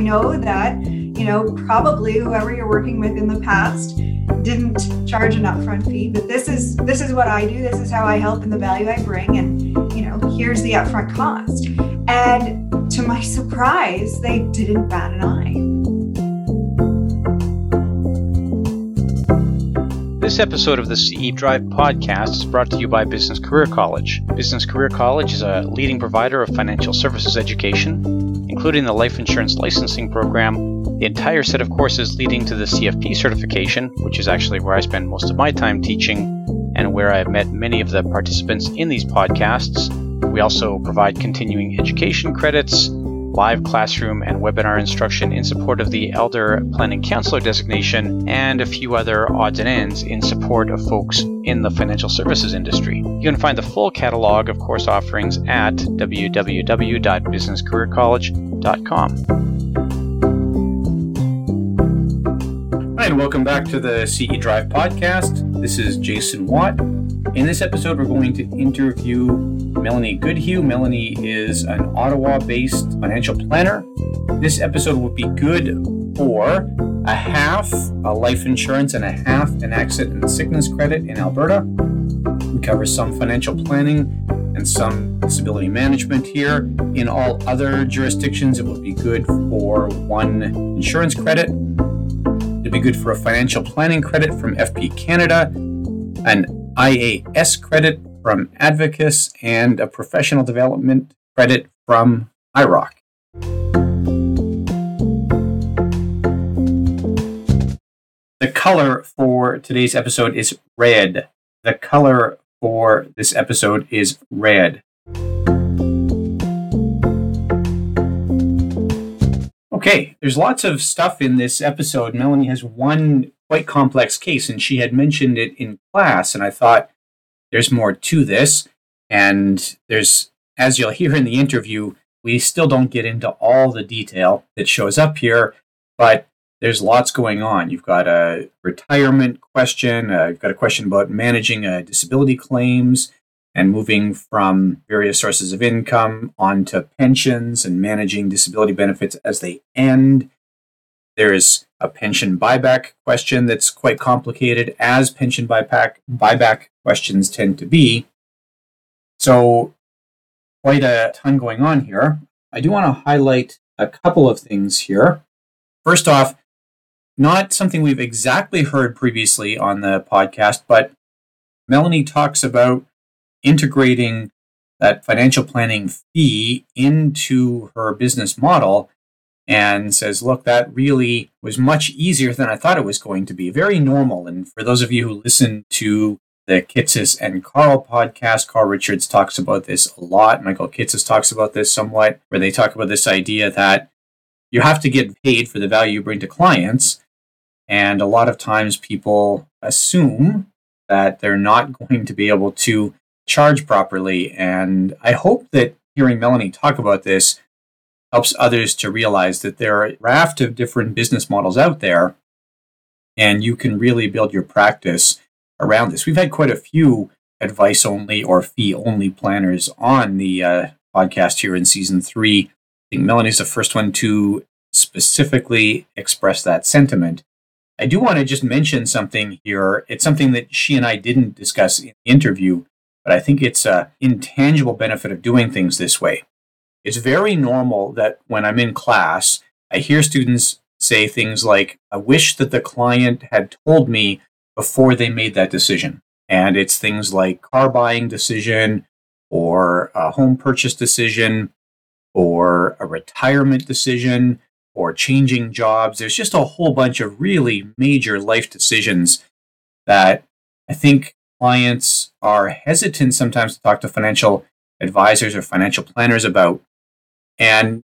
know that, you know, probably whoever you're working with in the past didn't charge an upfront fee, but this is this is what I do. This is how I help and the value I bring, and you know, here's the upfront cost. And to my surprise, they didn't bat an eye. This episode of the CE Drive podcast is brought to you by Business Career College. Business Career College is a leading provider of financial services education, including the life insurance licensing program the entire set of courses leading to the CFP certification, which is actually where I spend most of my time teaching and where I've met many of the participants in these podcasts. We also provide continuing education credits, live classroom and webinar instruction in support of the Elder Planning Counselor designation, and a few other odds and ends in support of folks in the financial services industry. You can find the full catalog of course offerings at www.businesscareercollege.com. Hi, and welcome back to the CE Drive podcast. This is Jason Watt. In this episode, we're going to interview Melanie Goodhue. Melanie is an Ottawa based financial planner. This episode will be good for a half a life insurance and a half an accident and sickness credit in Alberta. We cover some financial planning and some disability management here. In all other jurisdictions, it would be good for one insurance credit It'd be good for a financial planning credit from FP Canada, an IAS credit from Advocis, and a professional development credit from IIROC. The color for today's episode is red. The color for this episode is red. Okay, there's lots of stuff in this episode. Melanie has one quite complex case, and she had mentioned it in class, and I thought there's more to this. And there's, as you'll hear in the interview, we still don't get into all the detail that shows up here, but there's lots going on. You've got a retirement question, uh, you've got a question about managing uh, disability claims, and moving from various sources of income onto pensions and managing disability benefits as they end. There's a pension buyback question that's quite complicated, as pension buyback, buyback questions tend to be. So, quite a ton going on here. I do want to highlight a couple of things here. First off, not something we've exactly heard previously on the podcast, but Melanie talks about integrating that financial planning fee into her business model and says, look, that really was much easier than I thought it was going to be. Very normal. And for those of you who listen to the Kitces and Carl podcast, Carl Richards talks about this a lot. Michael Kitces talks about this somewhat, where they talk about this idea that you have to get paid for the value you bring to clients. And a lot of times people assume that they're not going to be able to charge properly. And I hope that hearing Melanie talk about this helps others to realize that there are a raft of different business models out there, and you can really build your practice around this. We've had quite a few advice only or fee only planners on the uh, podcast here in season three. I think Melanie's the first one to specifically express that sentiment. I do want to just mention something here. It's something that she and I didn't discuss in the interview, but I think it's a intangible benefit of doing things this way. It's very normal that when I'm in class, I hear students say things like, I wish that the client had told me before they made that decision. And it's things like car buying decision or a home purchase decision or a retirement decision or changing jobs. There's just a whole bunch of really major life decisions that I think clients are hesitant sometimes to talk to financial advisors or financial planners about. And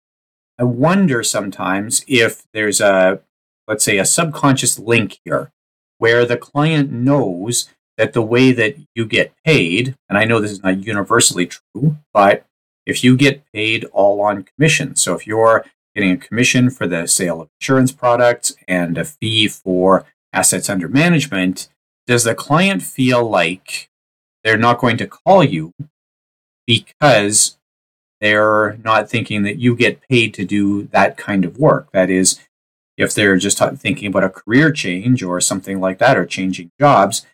I wonder sometimes if there's a, let's say, a subconscious link here where the client knows that the way that you get paid, and I know this is not universally true, but if you get paid all on commission, so if you're getting a commission for the sale of insurance products and a fee for assets under management, does the client feel like they're not going to call you because they're not thinking that you get paid to do that kind of work. That is, if they're just thinking about a career change or something like that, or changing jobs,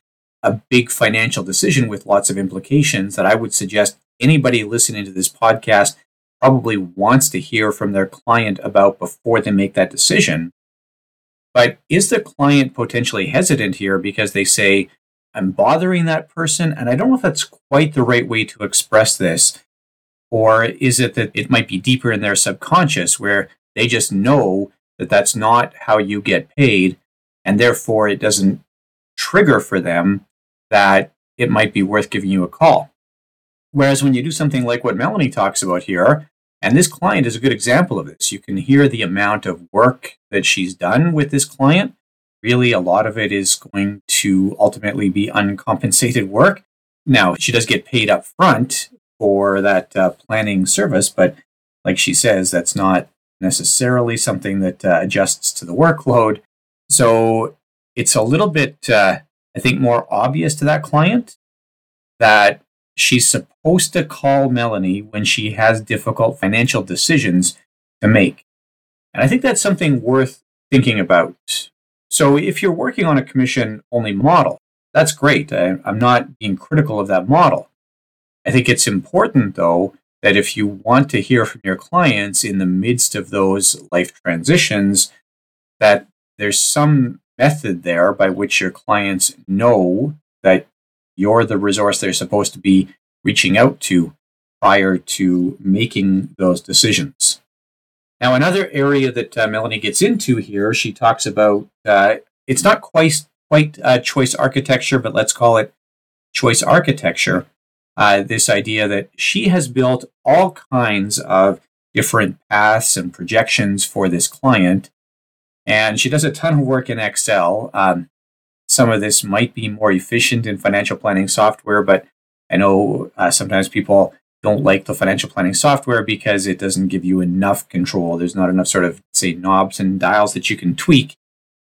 a big financial decision with lots of implications that I would suggest anybody listening to this podcast probably wants to hear from their client about before they make that decision. But is the client potentially hesitant here because they say, I'm bothering that person? And I don't know if that's quite the right way to express this. Or is it that it might be deeper in their subconscious where they just know that that's not how you get paid, and therefore it doesn't trigger for them that it might be worth giving you a call. Whereas when you do something like what Melanie talks about here, and this client is a good example of this, you can hear the amount of work that she's done with this client. Really, a lot of it is going to ultimately be uncompensated work. Now, she does get paid up front for that uh, planning service, but like she says, that's not necessarily something that uh, adjusts to the workload. So it's a little bit, uh, I think, more obvious to that client that she's supposed to call Melanie when she has difficult financial decisions to make. And I think that's something worth thinking about. So if you're working on a commission only model, that's great. I, I'm not being critical of that model. I think it's important, though, that if you want to hear from your clients in the midst of those life transitions, that there's some method there by which your clients know that you're the resource they're supposed to be reaching out to prior to making those decisions. Now, another area that uh, Melanie gets into here, she talks about uh, it's not quite quite uh, choice architecture, but let's call it choice architecture uh, this idea that she has built all kinds of different paths and projections for this client. And she does a ton of work in Excel. Um, some of this might be more efficient in financial planning software, but I know uh, sometimes people don't like the financial planning software because it doesn't give you enough control. There's not enough sort of, say, knobs and dials that you can tweak.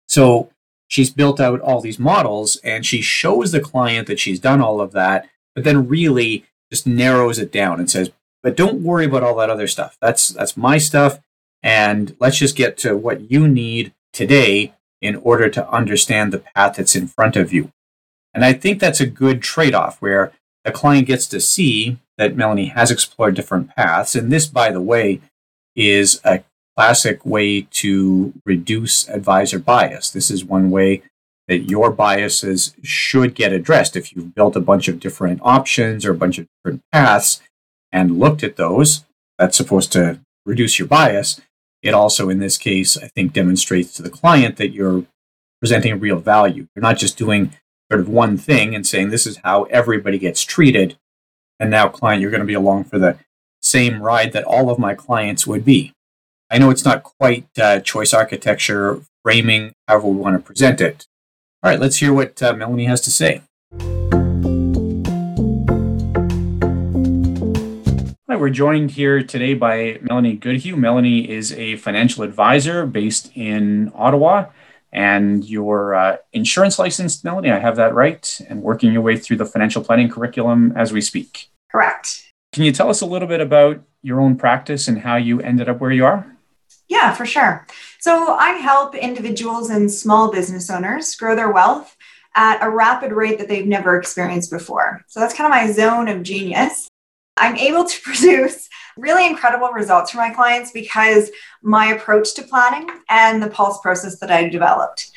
So she's built out all these models and she shows the client that she's done all of that but then really just narrows it down and says, but don't worry about all that other stuff. That's that's my stuff. And let's just get to what you need today in order to understand the path that's in front of you. And I think that's a good trade off where the client gets to see that Melanie has explored different paths. And this, by the way, is a classic way to reduce advisor bias. This is one way that your biases should get addressed. If you've built a bunch of different options or a bunch of different paths and looked at those, that's supposed to reduce your bias. It also, in this case, I think demonstrates to the client that you're presenting real value. You're not just doing sort of one thing and saying this is how everybody gets treated. And now, client, you're going to be along for the same ride that all of my clients would be. I know it's not quite uh, choice architecture framing, however we want to present it. All right, let's hear what uh, Melanie has to say. We're joined here today by Melanie Goodhue. Melanie is a financial advisor based in Ottawa, and you're uh, insurance licensed, Melanie. I have that right, and working your way through the financial planning curriculum as we speak. Correct. Can you tell us a little bit about your own practice and how you ended up where you are? Yeah, for sure. So I help individuals and small business owners grow their wealth at a rapid rate that they've never experienced before. So that's kind of my zone of genius. I'm able to produce really incredible results for my clients because my approach to planning and the pulse process that I developed.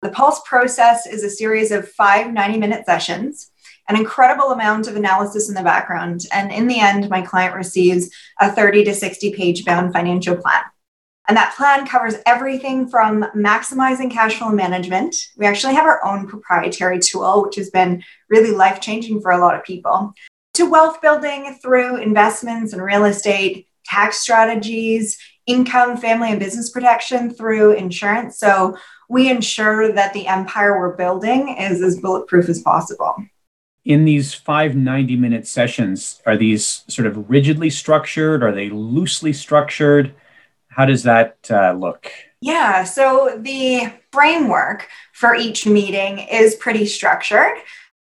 The pulse process is a series of five 90 minute sessions, an incredible amount of analysis in the background. And in the end, my client receives a 30 to 60 page bound financial plan. And that plan covers everything from maximizing cash flow management. We actually have our own proprietary tool, which has been really life changing for a lot of people, to wealth building through investments in real estate, tax strategies, income, family, and business protection through insurance. So we ensure that the empire we're building is as bulletproof as possible. In these five 90 minute sessions, are these sort of rigidly structured? Are they loosely structured? How does that uh, look? Yeah, so the framework for each meeting is pretty structured.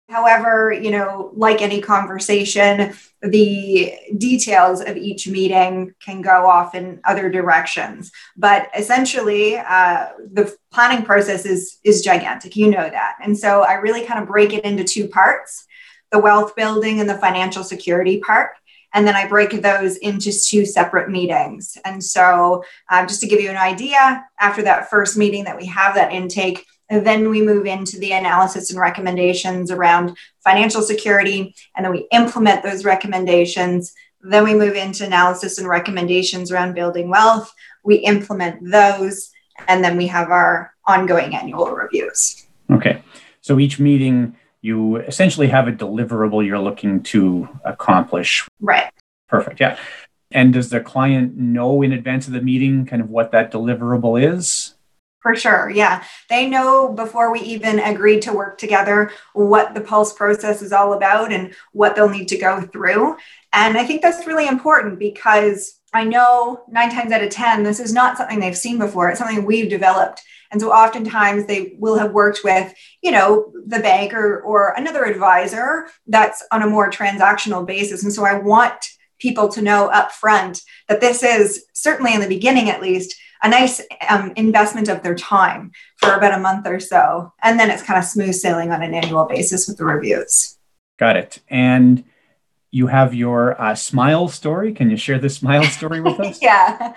However, you know, like any conversation, the details of each meeting can go off in other directions. But essentially, uh, the planning process is is gigantic. You know that, and so I really kind of break it into two parts: the wealth building and the financial security part. And then I break those into two separate meetings. And so, um, just to give you an idea, after that first meeting that we have that intake, and then we move into the analysis and recommendations around financial security, and then we implement those recommendations. Then we move into analysis and recommendations around building wealth. We implement those, and then we have our ongoing annual reviews. Okay. So each meeting, you essentially have a deliverable you're looking to accomplish. Right. Perfect. Yeah. And does the client know in advance of the meeting kind of what that deliverable is? For sure. Yeah. They know before we even agreed to work together what the pulse process is all about and what they'll need to go through. And I think that's really important because I know nine times out of 10, this is not something they've seen before. It's something we've developed. And so oftentimes they will have worked with, you know, the bank or, or another advisor that's on a more transactional basis. And so I want people to know up front that this is certainly in the beginning, at least, a nice um, investment of their time for about a month or so. And then it's kind of smooth sailing on an annual basis with the reviews. Got it. And you have your uh, smile story. Can you share the smile story with us? yeah. Um,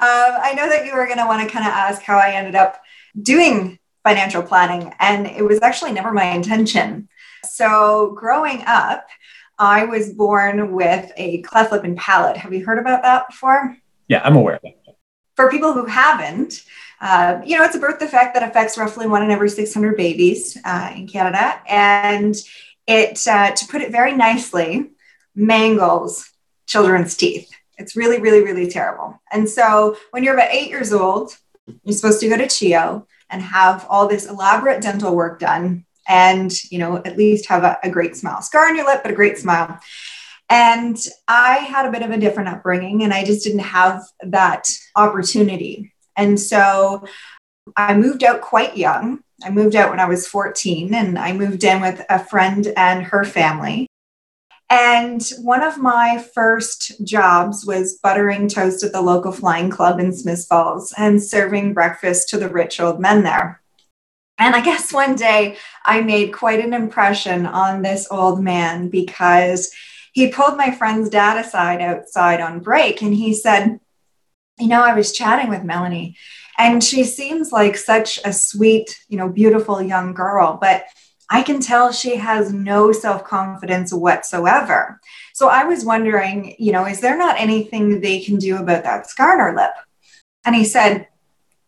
I know that you were going to want to kind of ask how I ended up doing financial planning, and it was actually never my intention. So, growing up, I was born with a cleft lip and palate. Have you heard about that before? Yeah, I'm aware of that for people who haven't, uh, you know, it's a birth defect that affects roughly one in every 600 babies uh, in Canada. And it, uh, to put it very nicely, mangles children's teeth. It's really, really, really terrible. And so when you're about eight years old, you're supposed to go to CHEO and have all this elaborate dental work done and, you know, at least have a, a great smile. Scar on your lip, but a great smile. And I had a bit of a different upbringing and I just didn't have that opportunity. And so I moved out quite young. I moved out when I was 14 and I moved in with a friend and her family. And one of my first jobs was buttering toast at the local flying club in Smith Falls and serving breakfast to the rich old men there. And I guess one day I made quite an impression on this old man because he pulled my friend's dad aside outside on break and he said, You know, I was chatting with Melanie and she seems like such a sweet, you know, beautiful young girl, but I can tell she has no self confidence whatsoever. So I was wondering, you know, is there not anything they can do about that scar on her lip? And he said,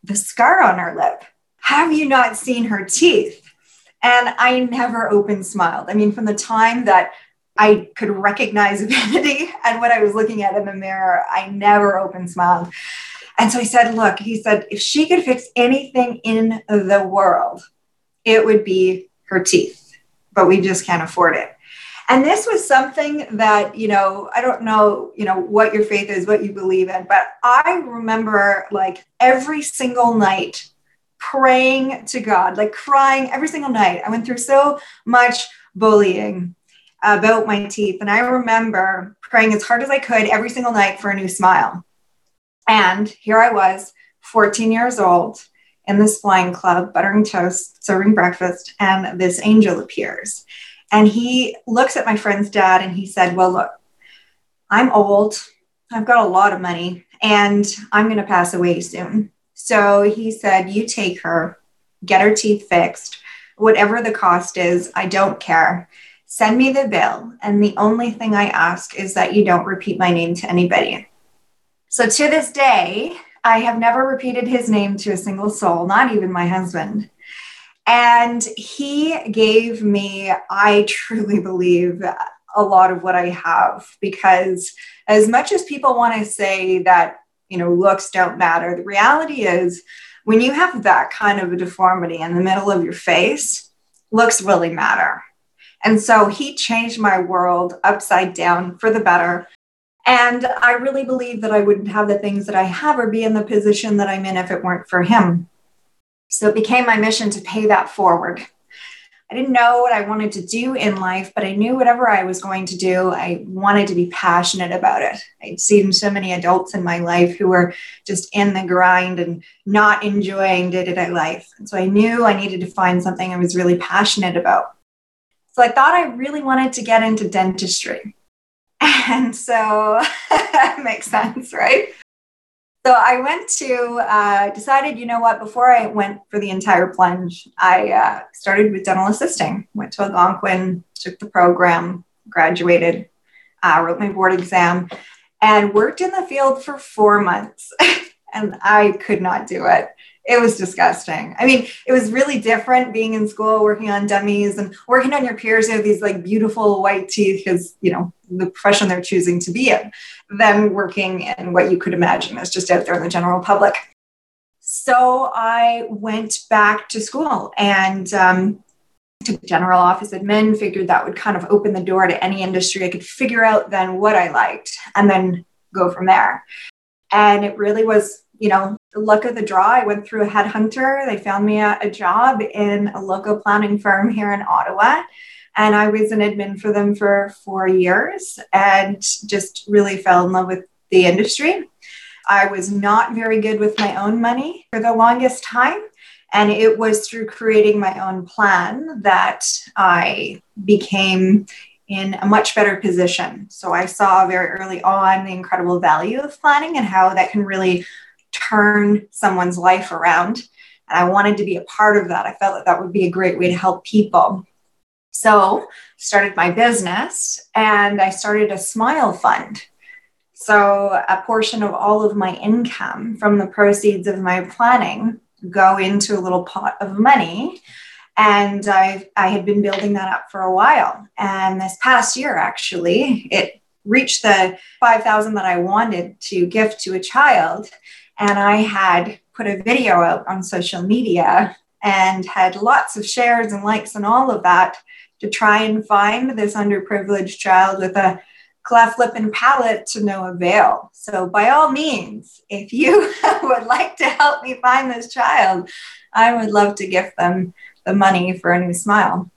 The scar on her lip. Have you not seen her teeth? And I never open smiled. I mean, from the time that I could recognize vanity and what I was looking at in the mirror, I never open smiled. And so he said, Look, he said, if she could fix anything in the world, it would be her teeth, but we just can't afford it. And this was something that, you know, I don't know, you know, what your faith is, what you believe in, but I remember like every single night praying to God, like crying every single night. I went through so much bullying Uh, about my teeth. And I remember praying as hard as I could every single night for a new smile. And here I was, 14 years old, in this flying club, buttering toast, serving breakfast, and this angel appears. And he looks at my friend's dad and he said, Well, look, I'm old, I've got a lot of money, and I'm going to pass away soon. So he said, You take her, get her teeth fixed, whatever the cost is, I don't care send me the bill. And the only thing I ask is that you don't repeat my name to anybody. So to this day, I have never repeated his name to a single soul, not even my husband. And he gave me, I truly believe, a lot of what I have because as much as people want to say that, you know, looks don't matter, the reality is when you have that kind of a deformity in the middle of your face, looks really matter. And so he changed my world upside down for the better. And I really believe that I wouldn't have the things that I have or be in the position that I'm in if it weren't for him. So it became my mission to pay that forward. I didn't know what I wanted to do in life, but I knew whatever I was going to do, I wanted to be passionate about it. I'd seen so many adults in my life who were just in the grind and not enjoying day to day life. And so I knew I needed to find something I was really passionate about. So I thought I really wanted to get into dentistry. And so makes sense, right? So I went to, uh, decided, you know what, before I went for the entire plunge, I uh, started with dental assisting, went to Algonquin, took the program, graduated, uh, wrote my board exam, and worked in the field for four months. and I could not do it it was disgusting. I mean, it was really different being in school, working on dummies and working on your peers who have these like beautiful white teeth because, you know, the profession they're choosing to be in, than working in what you could imagine is just out there in the general public. So I went back to school and um, took general office admin, figured that would kind of open the door to any industry. I could figure out then what I liked and then go from there. And it really was you know, the luck of the draw. I went through a headhunter. They found me a, a job in a local planning firm here in Ottawa. And I was an admin for them for four years and just really fell in love with the industry. I was not very good with my own money for the longest time. And it was through creating my own plan that I became in a much better position. So I saw very early on the incredible value of planning and how that can really turn someone's life around. And I wanted to be a part of that. I felt that that would be a great way to help people. So, started my business and I started a smile fund. So, a portion of all of my income from the proceeds of my planning go into a little pot of money. And I, I had been building that up for a while. And this past year, actually, it reached the 5,000 that I wanted to gift to a child. And I had put a video out on social media and had lots of shares and likes and all of that to try and find this underprivileged child with a cleft lip and palate to no avail. So, by all means, if you would like to help me find this child, I would love to gift them the money for a new smile.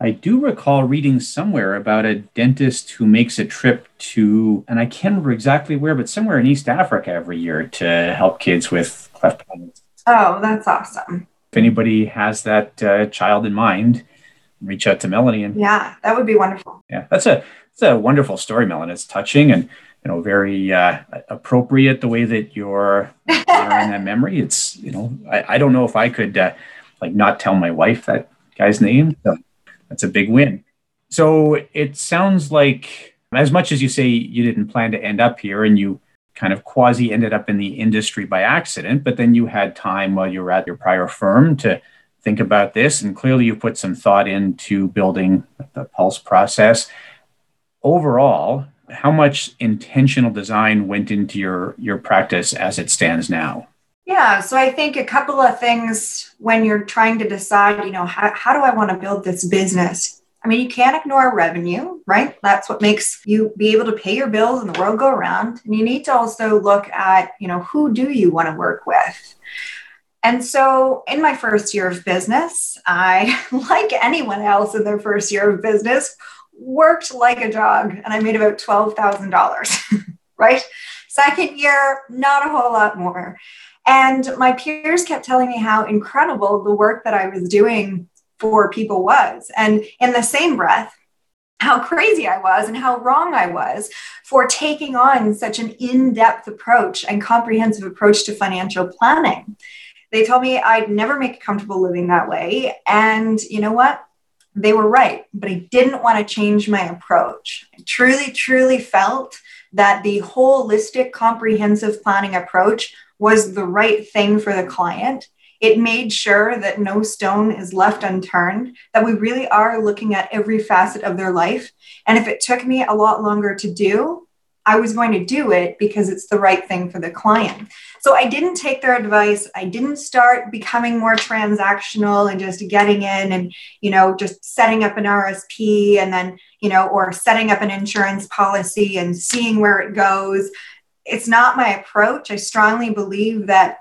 I do recall reading somewhere about a dentist who makes a trip to, and I can't remember exactly where, but somewhere in East Africa every year to help kids with cleft palates. Oh, that's awesome. If anybody has that uh, child in mind, reach out to Melanie. And yeah, that would be wonderful. Yeah, that's a that's a wonderful story, Melanie. It's touching and you know very uh, appropriate the way that you're honoring that memory. It's you know I, I don't know if I could uh, like not tell my wife that guy's name. So that's a big win. So it sounds like, as much as you say you didn't plan to end up here and you kind of quasi ended up in the industry by accident, but then you had time while you were at your prior firm to think about this. And clearly you put some thought into building the Pulse process. Overall, how much intentional design went into your, your practice as it stands now? Yeah, so I think a couple of things when you're trying to decide, you know, how, how do I want to build this business? I mean, you can't ignore revenue, right? That's what makes you be able to pay your bills and the world go around. And you need to also look at, you know, who do you want to work with? And so in my first year of business, I, like anyone else in their first year of business, worked like a dog and I made about $12,000, right? Second year, not a whole lot more. And my peers kept telling me how incredible the work that I was doing for people was. And in the same breath, how crazy I was and how wrong I was for taking on such an in depth approach and comprehensive approach to financial planning. They told me I'd never make a comfortable living that way. And you know what? They were right, but I didn't want to change my approach. I truly, truly felt that the holistic, comprehensive planning approach was the right thing for the client. It made sure that no stone is left unturned, that we really are looking at every facet of their life. And if it took me a lot longer to do, I was going to do it because it's the right thing for the client. So I didn't take their advice. I didn't start becoming more transactional and just getting in and, you know, just setting up an RSP and then, you know, or setting up an insurance policy and seeing where it goes it's not my approach. I strongly believe that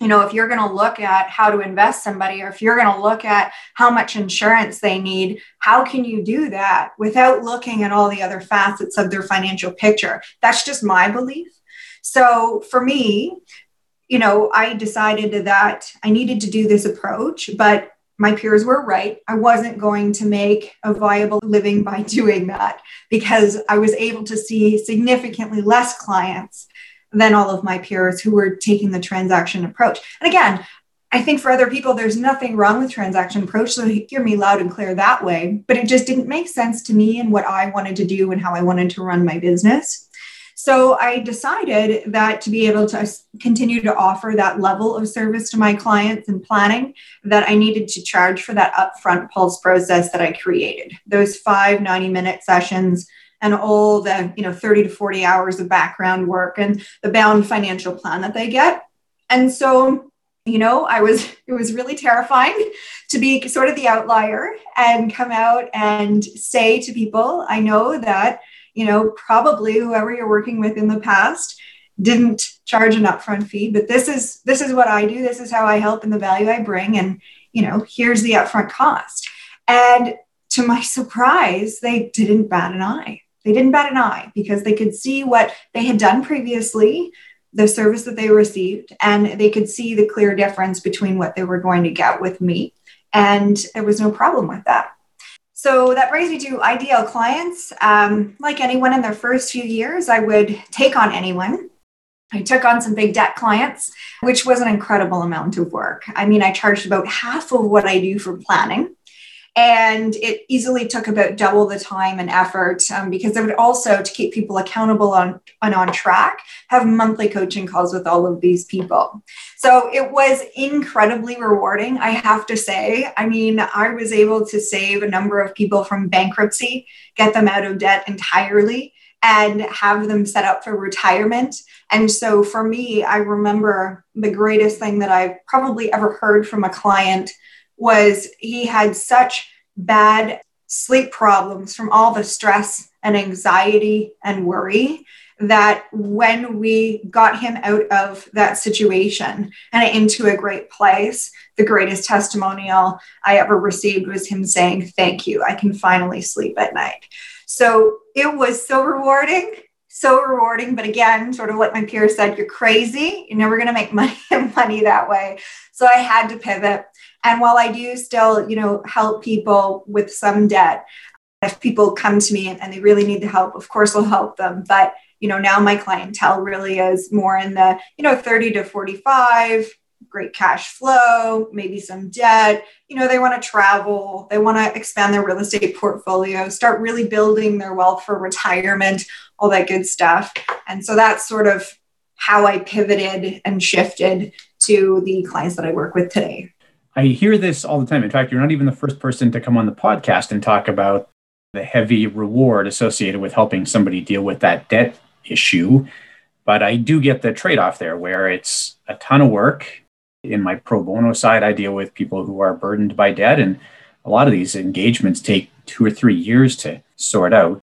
you know, if you're going to look at how to invest somebody or if you're going to look at how much insurance they need, how can you do that without looking at all the other facets of their financial picture? That's just my belief. So for me, you know, I decided that I needed to do this approach, but my peers were right. I wasn't going to make a viable living by doing that because I was able to see significantly less clients than all of my peers who were taking the transaction approach. And again, I think for other people, there's nothing wrong with transaction approach. So hear me loud and clear that way. But it just didn't make sense to me and what I wanted to do and how I wanted to run my business. So I decided that to be able to continue to offer that level of service to my clients and planning, that I needed to charge for that upfront pulse process that I created. Those five 90 minute sessions and all the you know 30 to 40 hours of background work and the bound financial plan that they get and so you know i was it was really terrifying to be sort of the outlier and come out and say to people i know that you know probably whoever you're working with in the past didn't charge an upfront fee but this is this is what i do this is how i help and the value i bring and you know here's the upfront cost and to my surprise they didn't bat an eye they didn't bat an eye because they could see what they had done previously, the service that they received, and they could see the clear difference between what they were going to get with me. And there was no problem with that. So that brings me to ideal clients. Um, like anyone in their first few years, I would take on anyone. I took on some big debt clients, which was an incredible amount of work. I mean, I charged about half of what I do for planning and it easily took about double the time and effort um, because it would also to keep people accountable on and on track have monthly coaching calls with all of these people so it was incredibly rewarding i have to say i mean i was able to save a number of people from bankruptcy get them out of debt entirely and have them set up for retirement. And so for me, I remember the greatest thing that I've probably ever heard from a client was he had such bad sleep problems from all the stress and anxiety and worry that when we got him out of that situation and into a great place, the greatest testimonial I ever received was him saying, Thank you. I can finally sleep at night. So it was so rewarding, so rewarding. But again, sort of like my peers said, you're crazy. You're never going to make money, money that way. So I had to pivot. And while I do still, you know, help people with some debt, if people come to me and, they really need the help, of course I'll help them. But you know, now my clientele really is more in the, you know, 30 to 45, great cash flow, maybe some debt. You know, they want to travel, they want to expand their real estate portfolio, start really building their wealth for retirement, all that good stuff. And so that's sort of how I pivoted and shifted to the clients that I work with today. I hear this all the time. In fact, you're not even the first person to come on the podcast and talk about the heavy reward associated with helping somebody deal with that debt issue. But I do get the trade off there where it's a ton of work. In my pro bono side, I deal with people who are burdened by debt, and a lot of these engagements take two or three years to sort out,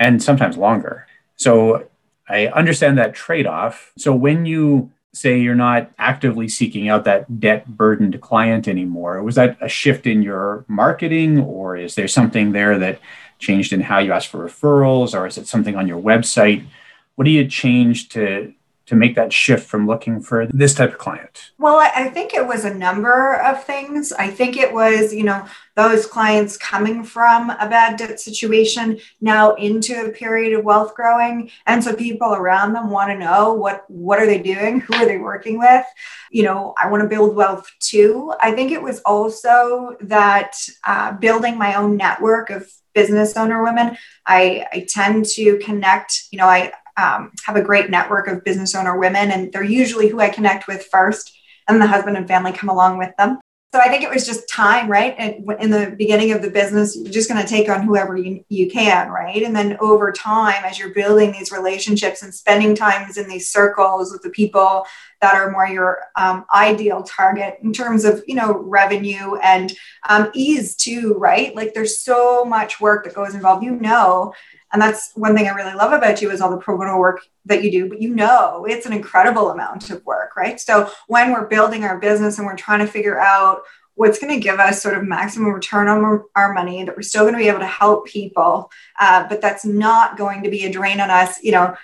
and sometimes longer. So I understand that trade off. So when you say you're not actively seeking out that debt burdened client anymore was that a shift in your marketing or is there something there that changed in how you ask for referrals or is it something on your website? What do you change to to make that shift from looking for this type of client? Well, I think it was a number of things. I think it was, you know, those clients coming from a bad debt situation now into a period of wealth growing. And so people around them want to know what what are they doing? Who are they working with? You know, I want to build wealth too. I think it was also that uh, building my own network of business owner women. I, I tend to connect, you know, I, um, have a great network of business owner women, and they're usually who I connect with first, and the husband and family come along with them. So I think it was just time, right? And in the beginning of the business, you're just going to take on whoever you, you can, right? And then over time, as you're building these relationships and spending times in these circles with the people that are more your um, ideal target in terms of, you know, revenue and um, ease too, right? Like there's so much work that goes involved. You know, And that's one thing I really love about you is all the pro bono work that you do, but you know it's an incredible amount of work, right? So when we're building our business and we're trying to figure out what's going to give us sort of maximum return on our money that we're still going to be able to help people uh, but that's not going to be a drain on us you know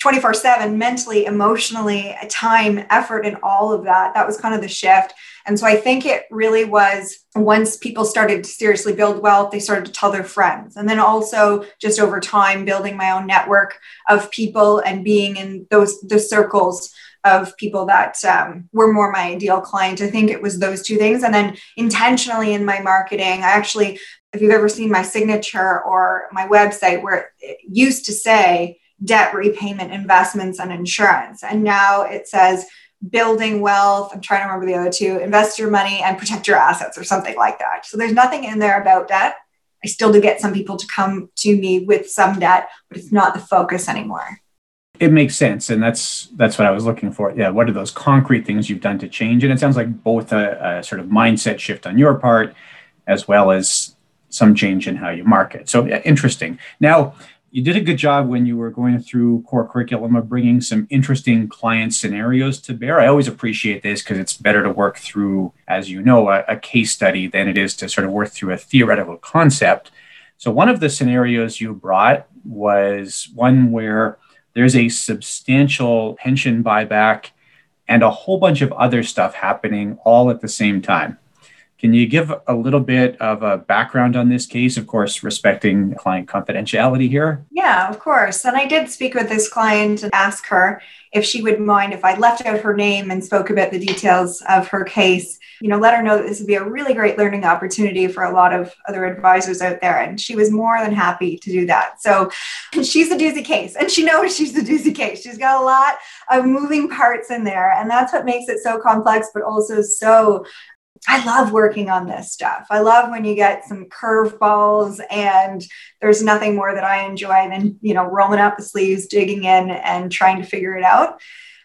24 7 mentally emotionally time effort and all of that that was kind of the shift and so i think it really was once people started to seriously build wealth they started to tell their friends. And then also just over time building my own network of people and being in those the circles of people that um, were more my ideal client. I think it was those two things. And then intentionally in my marketing i actually if you've ever seen my signature or my website where it used to say debt repayment, investments, and insurance. And now it says building wealth. I'm trying to remember the other two invest your money and protect your assets or something like that. So there's nothing in there about debt. I still do get some people to come to me with some debt, but it's not the focus anymore. It makes sense, and that's that's what I was looking for. Yeah, what are those concrete things you've done to change? And it sounds like both a, a sort of mindset shift on your part, as well as some change in how you market. So yeah, interesting. Now, you did a good job when you were going through core curriculum of bringing some interesting client scenarios to bear. I always appreciate this because it's better to work through, as you know, a, a, case study than it is to sort of work through a theoretical concept. So, one of the scenarios you brought was one where there's a substantial pension buyback and a whole bunch of other stuff happening all at the same time. Can you give a little bit of a background on this case? Of course, respecting client confidentiality here. Yeah, of course. And I did speak with this client and ask her if she would mind if I left out her name and spoke about the details of her case. You know, let her know that this would be a really great learning opportunity for a lot of other advisors out there. And she was more than happy to do that. So she's a doozy case and she knows she's a doozy case. She's got a lot of moving parts in there. And that's what makes it so complex, but also so I love working on this stuff. I love when you get some curveballs, and there's nothing more that I enjoy than you know rolling up the sleeves, digging in, and trying to figure it out.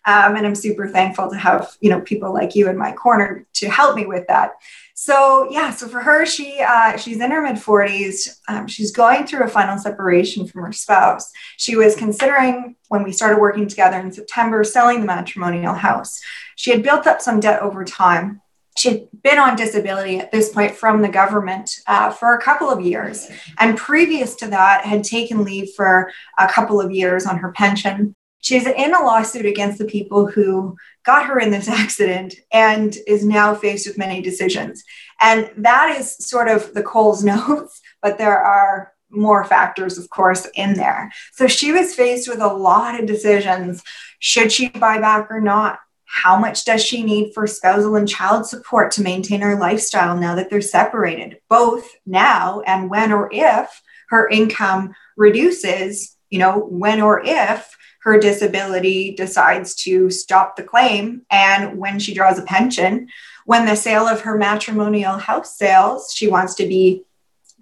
Um, and I'm super thankful to have you know people like you in my corner to help me with that. So yeah, so for her, she uh, she's in her mid 40s. Um, she's going through a final separation from her spouse. She was considering when we started working together in September selling the matrimonial house. She had built up some debt over time she'd been on disability at this point from the government uh, for a couple of years. And previous to that had taken leave for a couple of years on her pension. She's in a lawsuit against the people who got her in this accident and is now faced with many decisions. And that is sort of the coles notes but there are more factors of course in there. So she was faced with a lot of decisions. Should she buy back or not how much does she need for spousal and child support to maintain her lifestyle now that they're separated, both now and when or if her income reduces, you know, when or if her disability decides to stop the claim and when she draws a pension. When the sale of her matrimonial house sales, she wants to be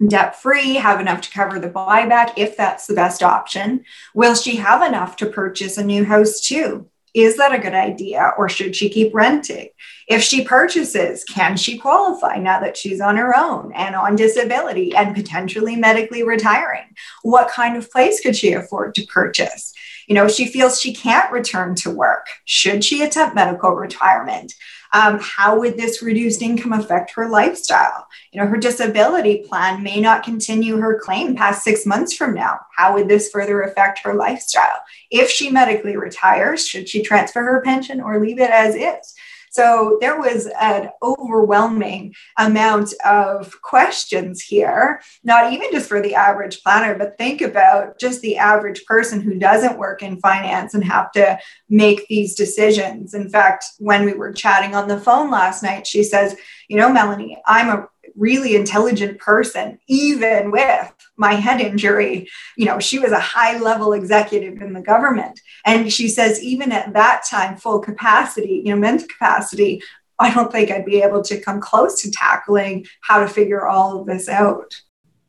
debt free, have enough to cover the buyback if that's the best option. Will she have enough to purchase a new house too? Is that a good idea or should she keep renting? If she purchases, can she qualify now that she's on her own and on disability and potentially medically retiring? What kind of place could she afford to purchase? You know, she feels she can't return to work. Should she attempt medical retirement? Um, how would this reduced income affect her lifestyle? You know, her disability plan may not continue her claim past six months from now. How would this further affect her lifestyle? If she medically retires, should she transfer her pension or leave it as is? So there was an overwhelming amount of questions here, not even just for the average planner, but think about just the average person who doesn't work in finance and have to make these decisions. In fact, when we were chatting on the phone last night, she says, You know, Melanie, I'm a really intelligent person, even with my head injury. You know, she was a high level executive in the government. And she says, even at that time, full capacity, you know, mental capacity, I don't think I'd be able to come close to tackling how to figure all of this out.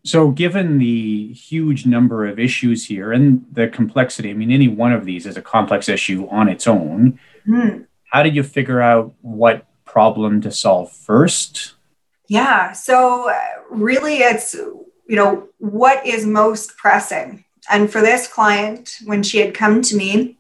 So, given the huge number of issues here and the complexity, I mean, any one of these is a complex issue on its own. Mm. How did you figure out what problem to solve first? Yeah. So, really, it's, you know, what is most pressing? And for this client, when she had come to me,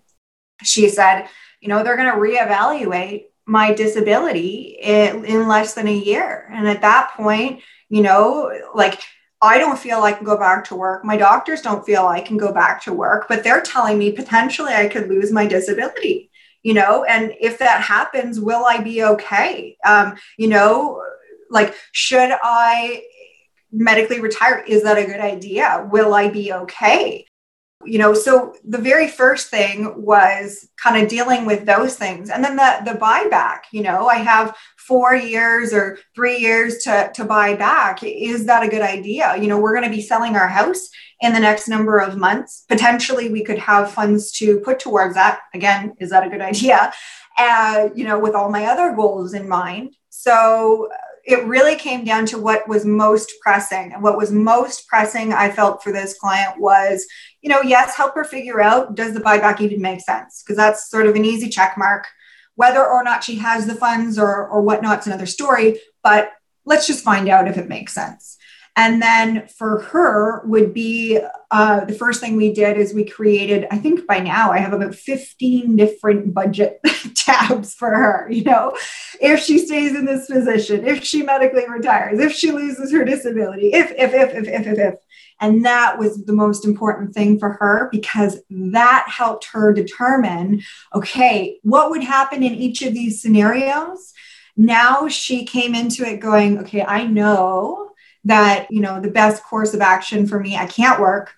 she said, you know, they're going to reevaluate my disability in, in less than a year. And at that point, you know, like I don't feel I can go back to work. My doctors don't feel I can go back to work, but they're telling me potentially I could lose my disability, you know, and if that happens, will I be okay? Um, you know, like, should I medically retire? Is that a good idea? Will I be okay? you know so the very first thing was kind of dealing with those things and then the the buyback you know i have four years or three years to to buy back is that a good idea you know we're going to be selling our house in the next number of months potentially we could have funds to put towards that again is that a good idea uh, you know with all my other goals in mind so it really came down to what was most pressing. And what was most pressing, I felt for this client was, you know, yes, help her figure out does the buyback even make sense? Because that's sort of an easy check mark. Whether or not she has the funds or, or whatnot's another story, but let's just find out if it makes sense. And then for her would be uh, the first thing we did is we created, I think by now I have about 15 different budget tabs for her. You know, if she stays in this position, if she medically retires, if she loses her disability, if, if, if, if, if, if, if. And that was the most important thing for her because that helped her determine okay, what would happen in each of these scenarios? Now she came into it going, okay, I know that, you know, the best course of action for me, I can't work.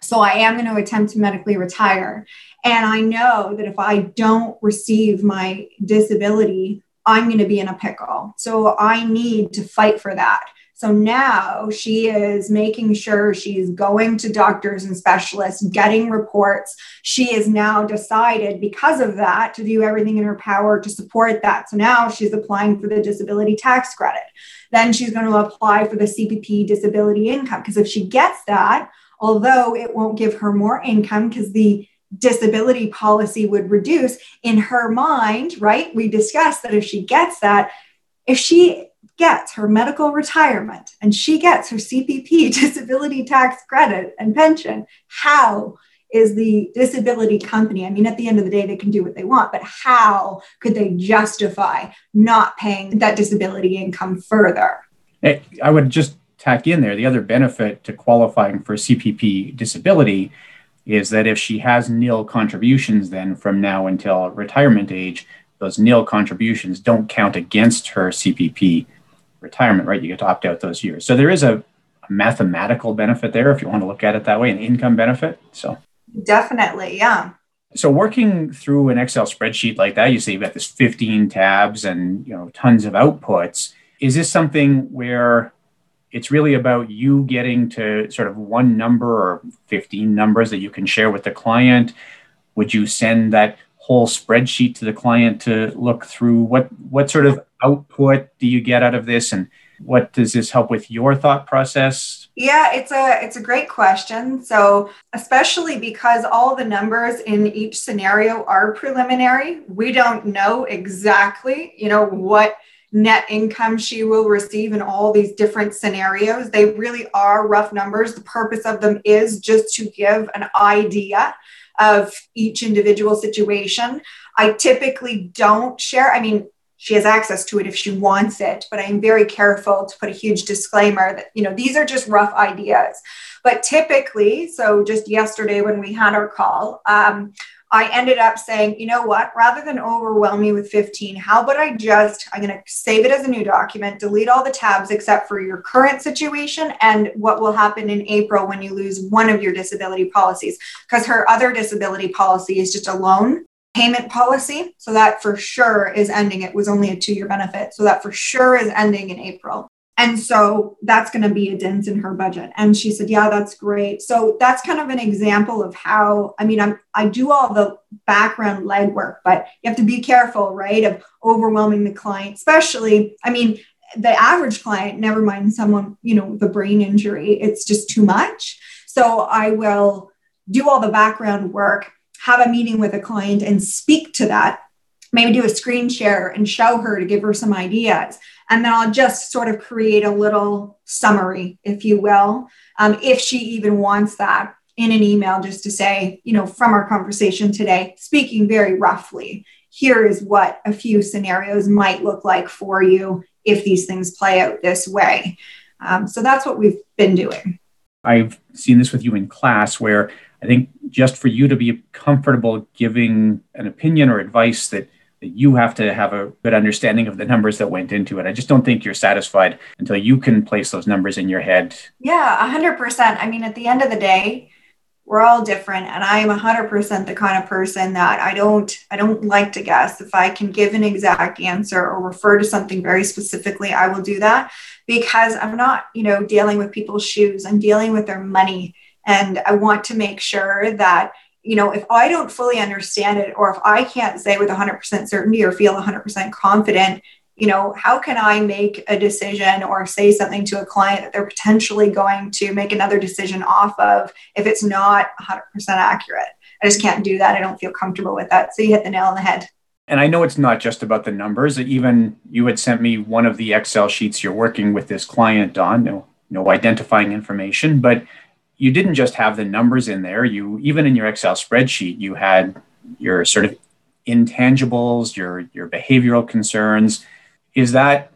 So I am going to attempt to medically retire. And I know that if I don't receive my disability, I'm going to be in a pickle. So I need to fight for that. So now she is making sure she's going to doctors and specialists, getting reports. She is now decided because of that to do everything in her power to support that. So now she's applying for the disability tax credit. Then she's going to apply for the CPP disability income because if she gets that, although it won't give her more income because the disability policy would reduce in her mind, right? We discussed that if she gets that, if she gets her medical retirement and she gets her CPP disability tax credit and pension, how is the disability company? I mean, at the end of the day, they can do what they want, but how could they justify not paying that disability income further? I would just tack in there the other benefit to qualifying for CPP disability is that if she has nil contributions, then from now until retirement age, those nil contributions don't count against her CPP retirement, right? You get to opt out those years. So there is a, mathematical benefit there if you want to look at it that way, an income benefit. So definitely, yeah. So working through an Excel spreadsheet like that, you say you've got this 15 tabs and you know tons of outputs. Is this something where it's really about you getting to sort of one number or 15 numbers that you can share with the client? Would you send that whole spreadsheet to the client to look through? What what sort of output do you get out of this and what does this help with your thought process? Yeah it's a it's a great question. So especially because all the numbers in each scenario are preliminary we don't know exactly you know what net income she will receive in all these different scenarios. They really are rough numbers. The purpose of them is just to give an idea of each individual situation. I typically don't share i mean she has access to it if she wants it but i'm very careful to put a huge disclaimer that you know these are just rough ideas. But typically so just yesterday when we had our call um, i ended up saying you know what rather than overwhelm me with 15 how about i just i'm going to save it as a new document delete all the tabs except for your current situation and what will happen in april when you lose one of your disability policies because her other disability policy is just a loan payment policy. So that for sure is ending. It was only a two year benefit. So that for sure is ending in April. And so that's going to be a dent in her budget. And she said, Yeah, that's great. So that's kind of an example of how, I mean, I'm, I do all the background legwork, but you have to be careful, right, of overwhelming the client, especially, I mean, the average client, never mind someone, you know, a brain injury, it's just too much. So I will do all the background work have a meeting with a client and speak to that maybe do a screen share and show her to give her some ideas and then i'll just sort of create a little summary if you will um, if she even wants that in an email just to say, you know, from our conversation today, speaking very roughly, here is what a few scenarios might look like for you if these things play out this way. Um, so that's what we've been doing. I've seen this with you in class where I think just for you to be comfortable giving an opinion or advice that, that you have to have a good understanding of the numbers that went into it. I just don't think you're satisfied until you can place those numbers in your head. Yeah, 100%. I mean, at the end of the day, we're all different and i am 100% the kind of person that i don't i don't like to guess if i can give an exact answer or refer to something very specifically i will do that because i'm not you know dealing with people's shoes i'm dealing with their money and I want to make sure that, you know, if I don't fully understand it, or if I can't say with 100% certainty or feel 100% confident, you know, how can I make a decision or say something to a client that they're potentially going to make another decision off of if it's not 100% accurate? I just can't do that. I don't feel comfortable with that. So you hit the nail on the head. And I know it's not just about the numbers. Even you had sent me one of the Excel sheets you're working with this client on, no, no identifying information, but you didn't just have the numbers in there. You even in your Excel spreadsheet, you had your sort of intangibles, your your behavioral concerns. Is that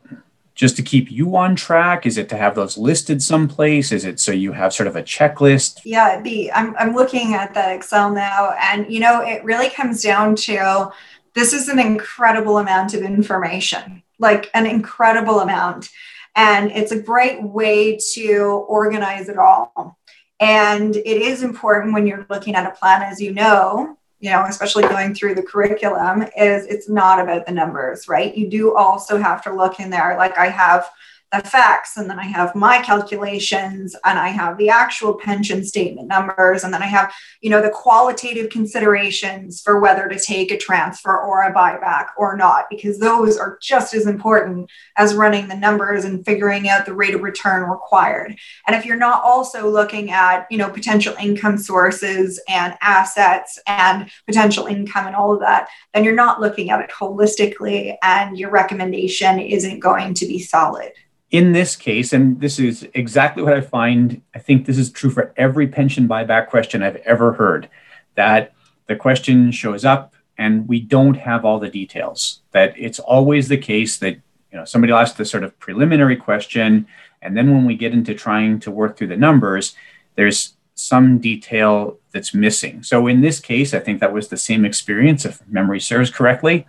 just to keep you on track? Is it to have those listed someplace? Is it so you have sort of a checklist? Yeah, be. I'm I'm looking at that Excel now, and you know, it really comes down to this is an incredible amount of information, like an incredible amount. And it's a great way to organize it all. And it is important when you're looking at a plan, as you know, you know, especially going through the curriculum, is it's not about the numbers, right? You do also have to look in there. Like I have the facts and then I have my calculations and I have the actual pension statement numbers and then I have you know the qualitative considerations for whether to take a transfer or a buyback or not because those are just as important as running the numbers and figuring out the rate of return required. And if you're not also looking at you know potential income sources and assets and potential income and all of that then you're not looking at it holistically and your recommendation isn't going to be solid in this case, and this is exactly what I find, I think this is true for every pension buyback question I've ever heard, that the question shows up and we don't have all the details. That it's always the case that you know somebody will ask the sort of preliminary question, and then when we get into trying to work through the numbers, there's some detail that's missing. So in this case, I think that was the same experience, if memory serves correctly.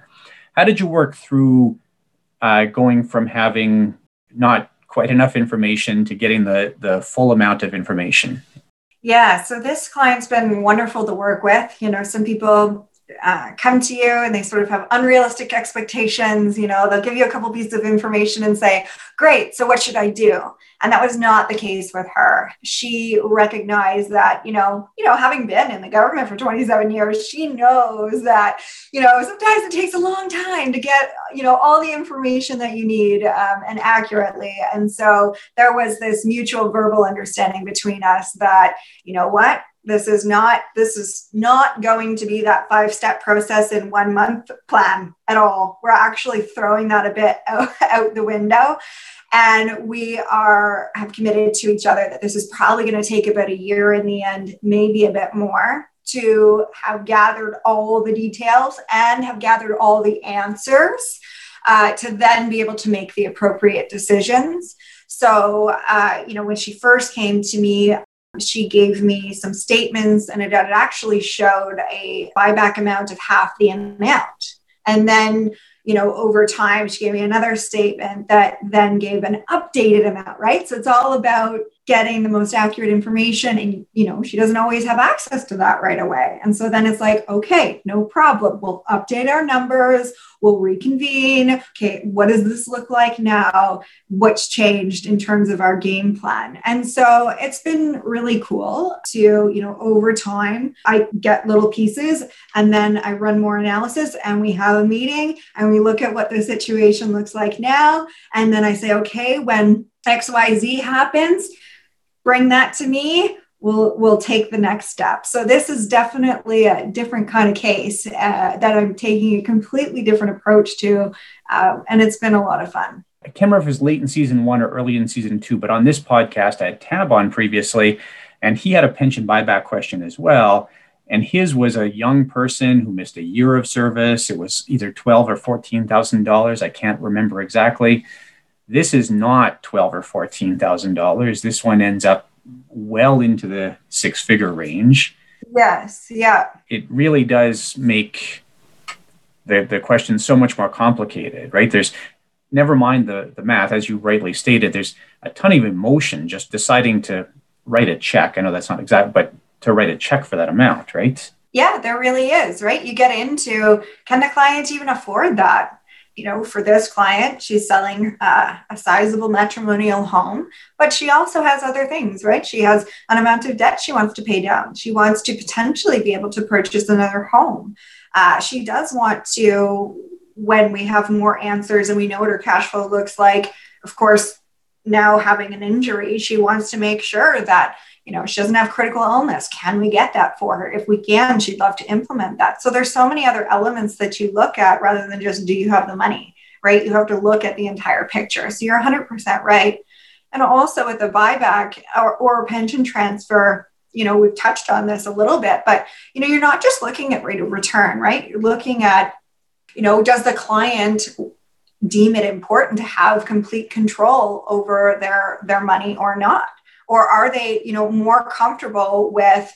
How did you work through uh, going from having not quite enough information to getting the, the full amount of information? Yeah, so this client's been wonderful to work with. You know, some people uh, come to you and they sort of have unrealistic expectations. You know, they'll give you a couple pieces of information and say, Great, so what should I do? And that was not the case with her. She recognized that, you know, you know, having been in the government for 27 years, she knows that, you know, sometimes it takes a long time to get, you know, all the information that you need um, and accurately. And so there was this mutual verbal understanding between us that, you know what, this is not this is not going to be that five step process in one month plan at all. We're actually throwing that a bit out, the window. And we are have committed to each other that this is probably going to take about a year in the end maybe a bit more to have gathered all the details and have gathered all the answers uh, to then be able to make the appropriate decisions. So, uh, you know, when she first came to me, she gave me some statements and it actually showed a buyback amount of half the amount. And then, you know, over time, she gave me another statement that then gave an updated amount, right? So it's all about getting the most accurate information and you know she doesn't always have access to that right away. And so then it's like okay no problem. We'll update our numbers. We'll reconvene. Okay what does this look like now? What's changed in terms of our game plan? And so it's been really cool to you know over time i get little pieces and then i run more analysis and we have a meeting and we look at what the situation looks like now. And then i say okay when xyz happens bring that to me we'll we'll take the next step so this is definitely a different kind of case uh, that i'm taking a completely different approach to uh, and it's been a lot of fun i can't remember if it was late in season one or early in season two but on this podcast i had tab on previously And he had a pension buyback question as well. And his was a young person who missed a year of service. It was either twelve or fourteen thousand dollars. I can't remember exactly. This is not twelve or fourteen thousand dollars. This one ends up well into the six-figure range. Yes. Yeah. It really does make the the question so much more complicated, right? There's never mind the the math, as you rightly stated. There's a ton of emotion just deciding to write a check. I know that's not exact, but to write a check for that amount, right? Yeah, there really is, right? You get into can the client even afford that? You know, for this client, she's selling uh, a sizable matrimonial home, but she also has other things, right? She has an amount of debt she wants to pay down. She wants to potentially be able to purchase another home. Uh, she does want to, when we have more answers and we know what her cash flow looks like, of course, now having an injury, she wants to make sure that you know she doesn't have critical illness. Can we get that for her? If we can she'd love to implement that. So there's so many other elements that you look at rather than just do you have the money right? You have to look at the entire picture. So you're 100% right. And also with the buyback or, or pension transfer you know we've touched on this a little bit but you know you're not just looking at rate of return right? You're looking at you know does the client deem it important to have complete control over their their money or not or are they you know more comfortable with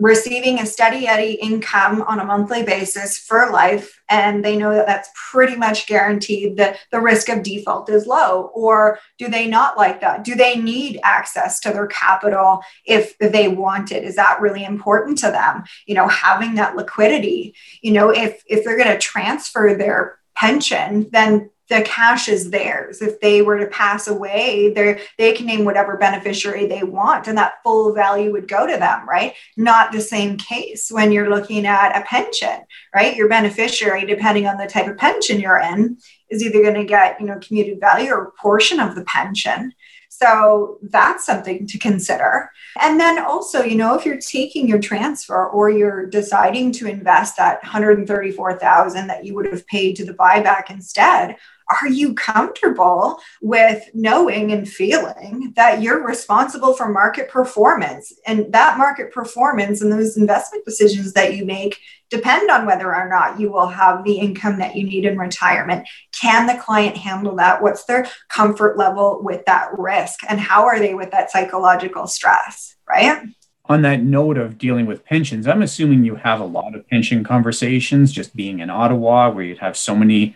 receiving a steady eddy income on a monthly basis for life? And they know that that's pretty much guaranteed that the risk of default is low. Or do they not like that? Do they need access to their capital if they want it? Is that really important to them? You know having that liquidity you know if if they're going to transfer their pension then the cash is theirs. If they were to pass away, they they can name whatever beneficiary they want, and that full value would go to them, right? Not the same case when you're looking at a pension, right? Your beneficiary, depending on the type of pension you're in, is either going to get you know commuted value or a portion of the pension. So that's something to consider. And then also, you know, if you're taking your transfer or you're deciding to invest that 134,000 that you would have paid to the buyback instead, are you comfortable with knowing and feeling that you're responsible for market performance? And that market performance and those investment decisions that you make depend on whether or not you will have the income that you need in retirement. Can the client handle that? What's their comfort level with that risk? And how are they with that psychological stress right? On that note of dealing with pensions, I'm assuming you have a lot of pension conversations just being in Ottawa, where you'd have so many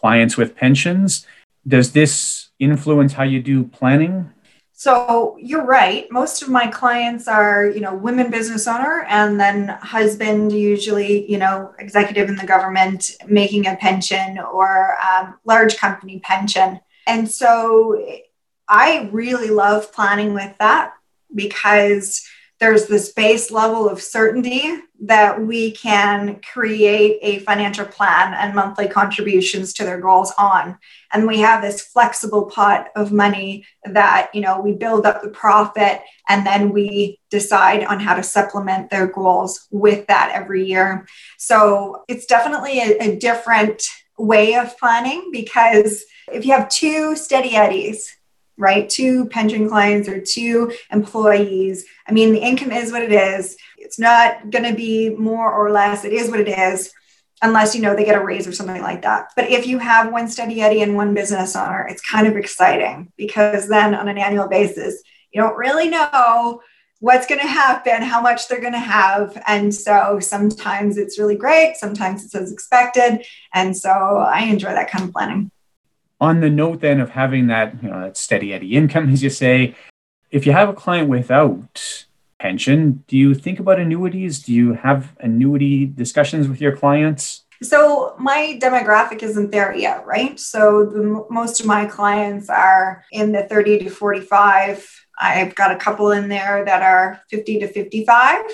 clients with pensions. Does this influence how you do planning? So you're right. Most of my clients are, you know, women business owner and then husband, usually, you know, executive in the government making a pension or um, large company pension. And so I really love planning with that because there's this base level of certainty that we can create a financial plan and monthly contributions to their goals on. And we have this flexible pot of money that you know we build up the profit and then we decide on how to supplement their goals with that every year. So it's definitely a, a different way of planning because if you have two steady eddies right? Two pension clients or two employees. I mean, the income is what it is. It's not going to be more or less. It is what it is, unless you know they get a raise or something like that. But if you have one steady Eddie and one business owner, it's kind of exciting because then on an annual basis, you don't really know what's going to happen, how much they're going to have. And so sometimes it's really great, sometimes it's as expected. And so I enjoy that kind of planning on the note then of having that, you know, that steady eddy income, as you say, if you have a client without pension, do you think about annuities? Do you have annuity discussions with your clients? So my demographic isn't there yet, right? So the, most of my clients are in the 30 to 45. I've got a couple in there that are 50 to 55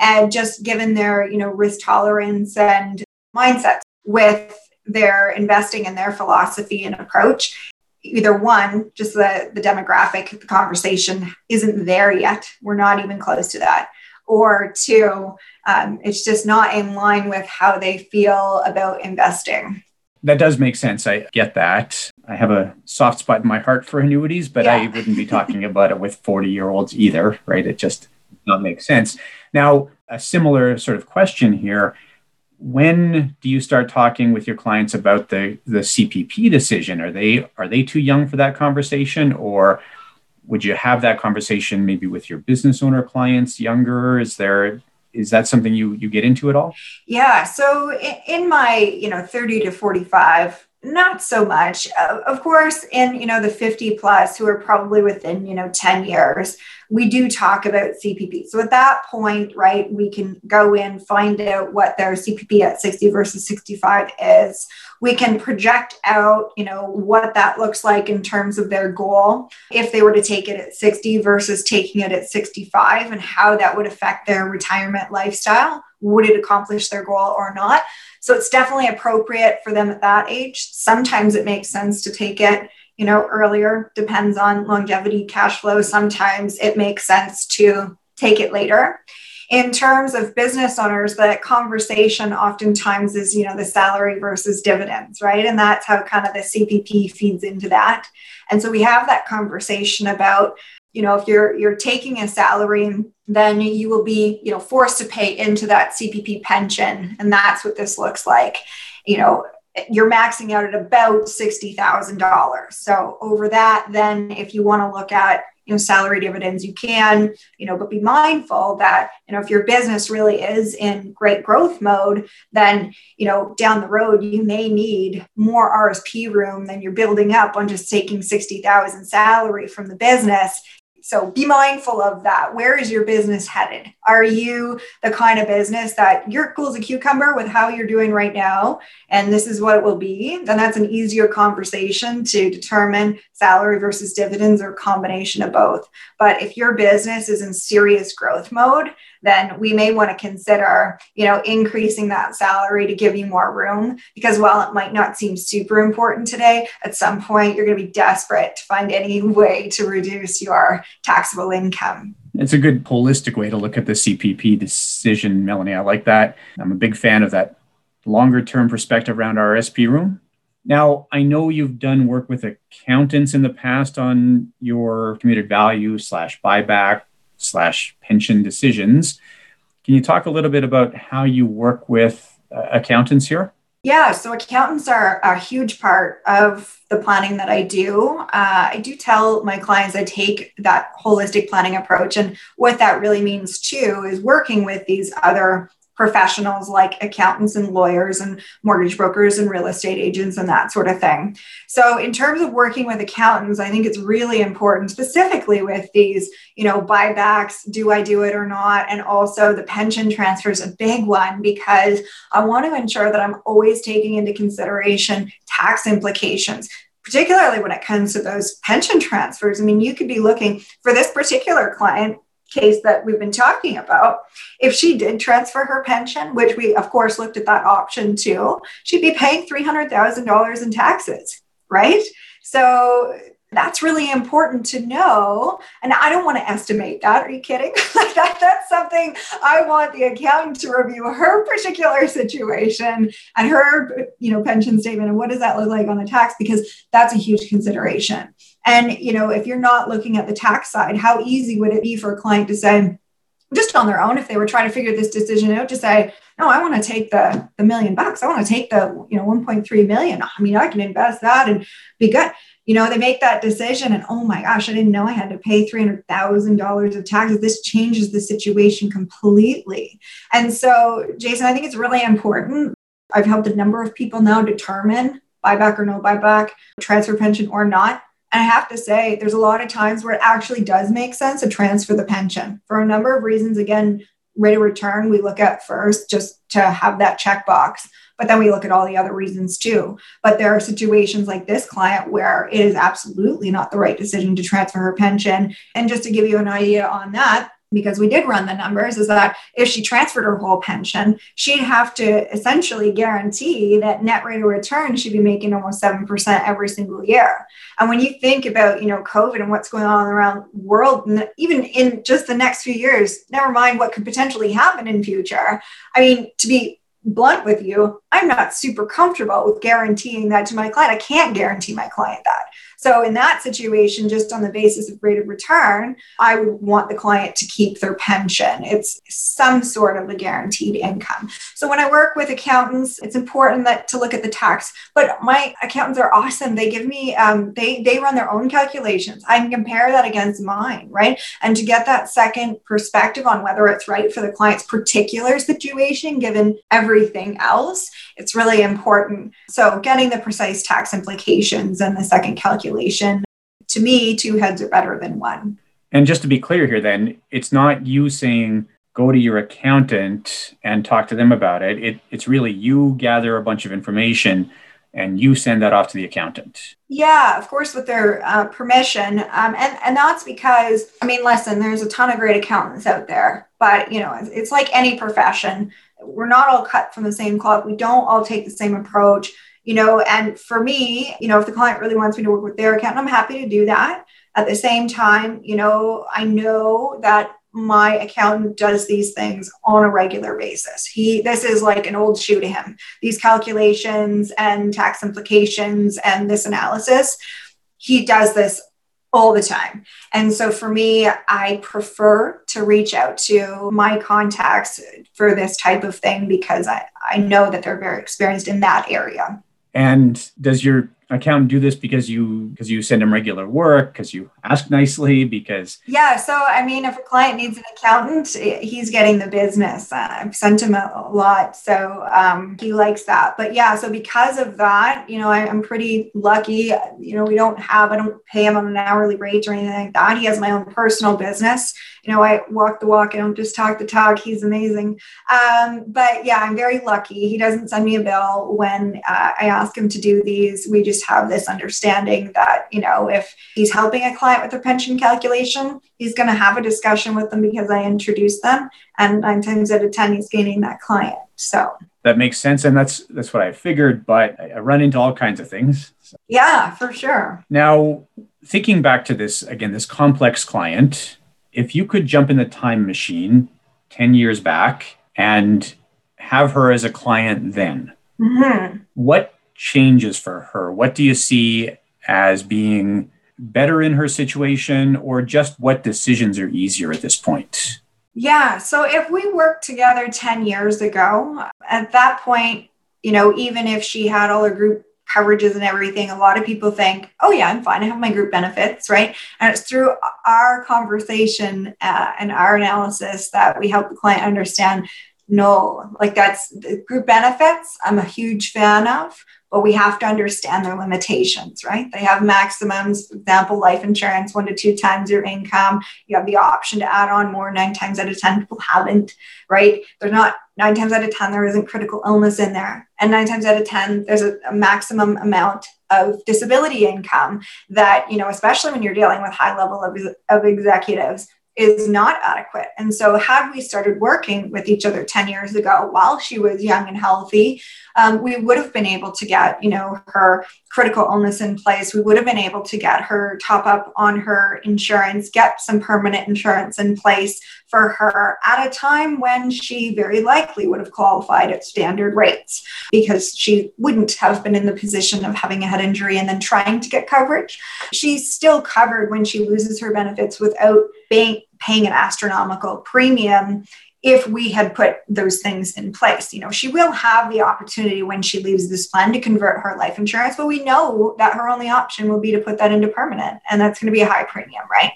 and just given their, you know, risk tolerance and mindset with their investing in their philosophy and approach. Either one just the, the demographic the conversation isn't there yet. We're not even close to that. Or two um, it's just not in line with how they feel about investing. That does make sense. I get that. I have a soft spot in my heart for annuities but yeah. i wouldn't be talking about it with 40 year olds either right? It just not make sense. Now, a similar sort of question here. When do you start talking with your clients about the, the CPP decision? Are they are they too young for that conversation, or would you have that conversation maybe with your business owner clients younger? Is there is that something you you get into at all? Yeah. So in, in my you know thirty to forty five not so much of course in you know the 50 plus who are probably within you know 10 years we do talk about cpp so at that point right we can go in find out what their cpp at 60 versus 65 is. We can project out you know what that looks like in terms of their goal. If they were to take it at 60 versus taking it at 65 and how that would affect their retirement lifestyle would it accomplish their goal or not? So it's definitely appropriate for them at that age. Sometimes it makes sense to take it, you know, earlier, depends on longevity, cash flow. Sometimes it makes sense to take it later. In terms of business owners, the conversation oftentimes is, you know, the salary versus dividends, right? And that's how kind of the CPP feeds into that. And so we have that conversation about you know if you're you're taking a salary then you will be you know forced to pay into that cpp pension and that's what this looks like you know you're maxing out at about $60000 so over that then if you want to look at you know salary dividends you can you know but be mindful that you know if your business really is in great growth mode then you know down the road you may need more rsp room than you're building up on just taking 60000 salary from the business so be mindful of that. Where is your business headed? Are you the kind of business that you're cool as a cucumber with how you're doing right now? And this is what it will be. Then that's an easier conversation to determine salary versus dividends or combination of both. But if your business is in serious growth mode, then we may want to consider, you know, increasing that salary to give you more room. Because while it might not seem super important today, at some point you're going to be desperate to find any way to reduce your taxable income. It's a good holistic way to look at the CPP decision, Melanie. I like that. I'm a big fan of that longer term perspective around RSP room. Now, I know you've done work with accountants in the past on your commuted value slash buyback slash pension decisions. Can you talk a little bit about how you work with uh, accountants here? Yeah, so accountants are a huge part of the planning that I do. Uh, I do tell my clients I take that holistic planning approach. And what that really means too is working with these other professionals like accountants and lawyers and mortgage brokers and real estate agents and that sort of thing. So in terms of working with accountants, I think it's really important specifically with these, you know, buybacks, do I do it or not? And also the pension transfer is a big one because I want to ensure that I'm always taking into consideration tax implications particularly when it comes to those pension transfers. I mean, you could be looking for this particular client, case that we've been talking about, if she did transfer her pension, which we of course looked at that option too, she'd be paying $300,000 in taxes, right? So that's really important to know. And I don't want to estimate that. Are you kidding? that, that's something I want the accountant to review her particular situation and her, you know, pension statement and what does that look like on the tax because that's a huge consideration. And, you know, if you're not looking at the tax side, how easy would it be for a client to say, just on their own, if they were trying to figure this decision out, to say, no, I want to take the, the million bucks. I want to take the, you know, 1.3 million. I mean, I can invest that and be good. You know, they make that decision and oh my gosh, I didn't know I had to pay $300,000 of taxes. This changes the situation completely. And so, Jason, I think it's really important. I've helped a number of people now determine buyback or no buyback, transfer pension or not and I have to say, there's a lot of times where it actually does make sense to transfer the pension for a number of reasons. Again, rate of return, we look at first just to have that checkbox, but then we look at all the other reasons too. But there are situations like this client where it is absolutely not the right decision to transfer her pension. And just to give you an idea on that, because we did run the numbers is that if she transferred her whole pension, she'd have to essentially guarantee that net rate of return she'd be making almost 7% every single year. And when you think about, you know, COVID and what's going on around the world, and even in just the next few years, never mind what could potentially happen in future. I mean, to be blunt with you, I'm not super comfortable with guaranteeing that to my client. I can't guarantee my client that. So in that situation, just on the basis of rate of return, I would want the client to keep their pension. It's some sort of a guaranteed income. So when I work with accountants, it's important that to look at the tax. But my accountants are awesome. They give me um, they they run their own calculations. I can compare that against mine, right? And to get that second perspective on whether it's right for the client's particular situation, given everything else, it's really important. So getting the precise tax implications and the second calculation, to me, two heads are better than one. And just to be clear here, then, it's not you saying, go to your accountant and talk to them about it. it it's really you gather a bunch of information and you send that off to the accountant. Yeah, of course, with their uh, permission, um, and and that's because I mean, listen, there's a ton of great accountants out there, but you know, it's, it's like any profession. We're not all cut from the same cloth. We don't all take the same approach, you know. And for me, you know, if the client really wants me to work with their accountant, I'm happy to do that. At the same time, you know, I know that my accountant does these things on a regular basis. He this is like an old shoe to him. These calculations and tax implications and this analysis, he does this all the time. And so for me, I prefer to reach out to my contacts for this type of thing because I, I know that they're very experienced in that area. And does your accountant do this because you because you send him regular work because you ask nicely because yeah so i mean if a client needs an accountant he's getting the business uh, i've sent him a, lot so um, he likes that but yeah so because of that you know I, i'm pretty lucky you know we don't have i don't pay him on an hourly rate or anything like that he has my own personal business you know, I walk the walk. I don't just talk the talk. He's amazing. Um, but yeah, I'm very lucky. He doesn't send me a bill when uh, I ask him to do these. We just have this understanding that, you know, if he's helping a client with their pension calculation, he's going to have a discussion with them because I introduced them. And nine times out of 10, he's gaining that client. So that makes sense. And that's, that's what I figured, but I run into all kinds of things. So. Yeah, for sure. Now, thinking back to this, again, this complex client, if you could jump in the time machine 10 years back and have her as a client then, mm-hmm. what changes for her? What do you see as being better in her situation, or just what decisions are easier at this point? Yeah. So if we worked together 10 years ago, at that point, you know, even if she had all her group coverages and everything, a lot of people think, oh, yeah, I'm fine. I have my group benefits, right? And it's through our conversation uh, and our analysis that we help the client understand no, like that's the group benefits, I'm a huge fan of but we have to understand their limitations, right? They have maximums, for example, life insurance, one to two times your income. You have the option to add on more. Nine times out of 10 people haven't, right? They're not, nine times out of 10, there isn't critical illness in there. And nine times out of 10, there's a, a maximum amount of disability income that, you know, especially when you're dealing with high level of, of executives, is not adequate. And so, had we started working with each other 10 years ago while she was young and healthy, um, we would have been able to get, you know, her critical illness in place. We would have been able to get her top up on her insurance, get some permanent insurance in place for her at a time when she very likely would have qualified at standard rates because she wouldn't have been in the position of having a head injury and then trying to get coverage. She's still covered when she loses her benefits without paying an astronomical premium if we had put those things in place. You know, she will have the opportunity when she leaves this plan to convert her life insurance, but we know that her only option will be to put that into permanent, and that's going to be a high premium, right?